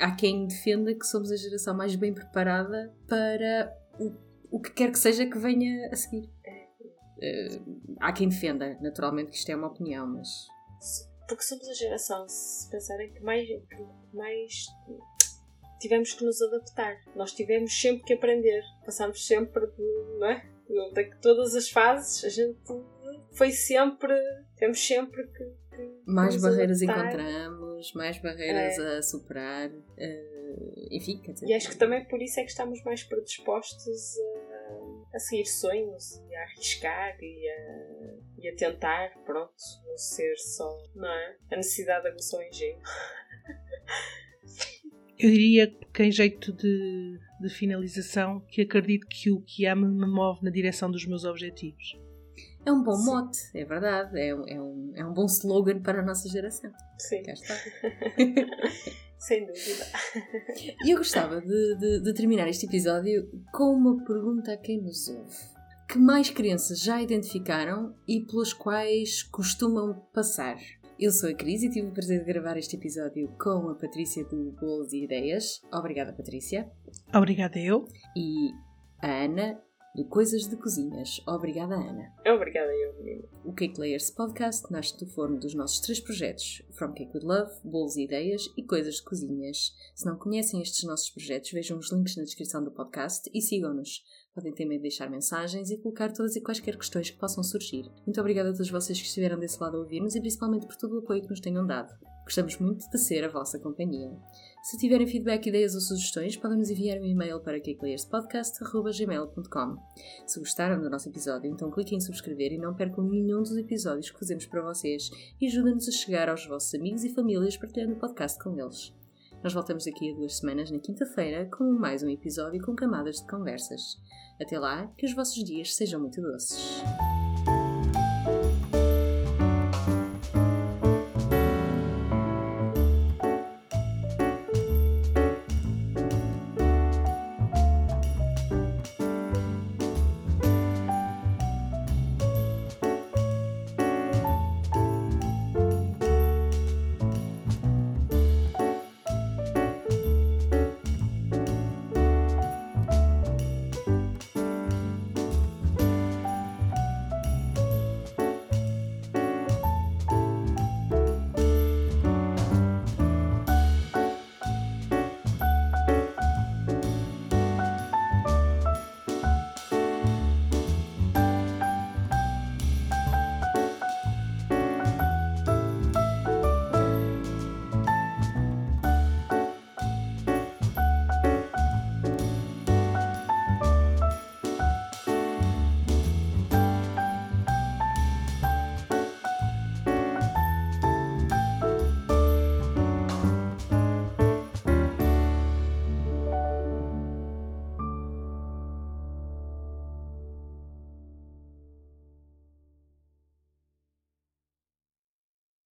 há quem defenda que somos a geração mais bem preparada para o, o que quer que seja que venha a seguir. Uh, há quem defenda, naturalmente, que isto é uma opinião, mas porque somos a geração, se pensarem que mais, que mais tivemos que nos adaptar. Nós tivemos sempre que aprender. Passámos sempre de, não é? De todas as fases, a gente foi sempre, temos sempre que. que mais barreiras adaptar. encontramos, mais barreiras é. a superar. Uh, enfim, quer dizer. E acho que também por isso é que estamos mais predispostos a, a seguir sonhos e a arriscar e a, e a tentar, pronto, não ser só, não é? A necessidade aguçou o engenho. Eu diria que, em jeito de, de finalização, que acredito que o que amo me move na direção dos meus objetivos. É um bom Sim. mote, é verdade. É, é, um, é um bom slogan para a nossa geração. Sim. Cá está. *laughs* Sem dúvida. E eu gostava de, de, de, terminar este episódio com uma pergunta a quem nos ouve. Que mais crianças já identificaram e pelas quais costumam passar? Eu sou a Cris e tive o prazer de gravar este episódio com a Patrícia do Bolos e Ideias. Obrigada, Patrícia. Obrigada, eu. E a Ana do Coisas de Cozinhas. Obrigada, Ana. Obrigada, eu, menino. O Cake Layers Podcast nasce do forno dos nossos três projetos: From Cake with Love, Bolos e Ideias e Coisas de Cozinhas. Se não conhecem estes nossos projetos, vejam os links na descrição do podcast e sigam-nos. Podem também deixar mensagens e colocar todas e quaisquer questões que possam surgir. Muito obrigada a todos vocês que estiveram desse lado a ouvir-nos e principalmente por todo o apoio que nos tenham dado. Gostamos muito de ser a vossa companhia. Se tiverem feedback, ideias ou sugestões, podem nos enviar um e-mail para cakelayerspodcast.gmail.com Se gostaram do nosso episódio, então cliquem em subscrever e não percam nenhum dos episódios que fazemos para vocês e ajudem-nos a chegar aos vossos amigos e famílias partilhando o podcast com eles. Nós voltamos daqui a duas semanas, na quinta-feira, com mais um episódio com camadas de conversas. Até lá, que os vossos dias sejam muito doces.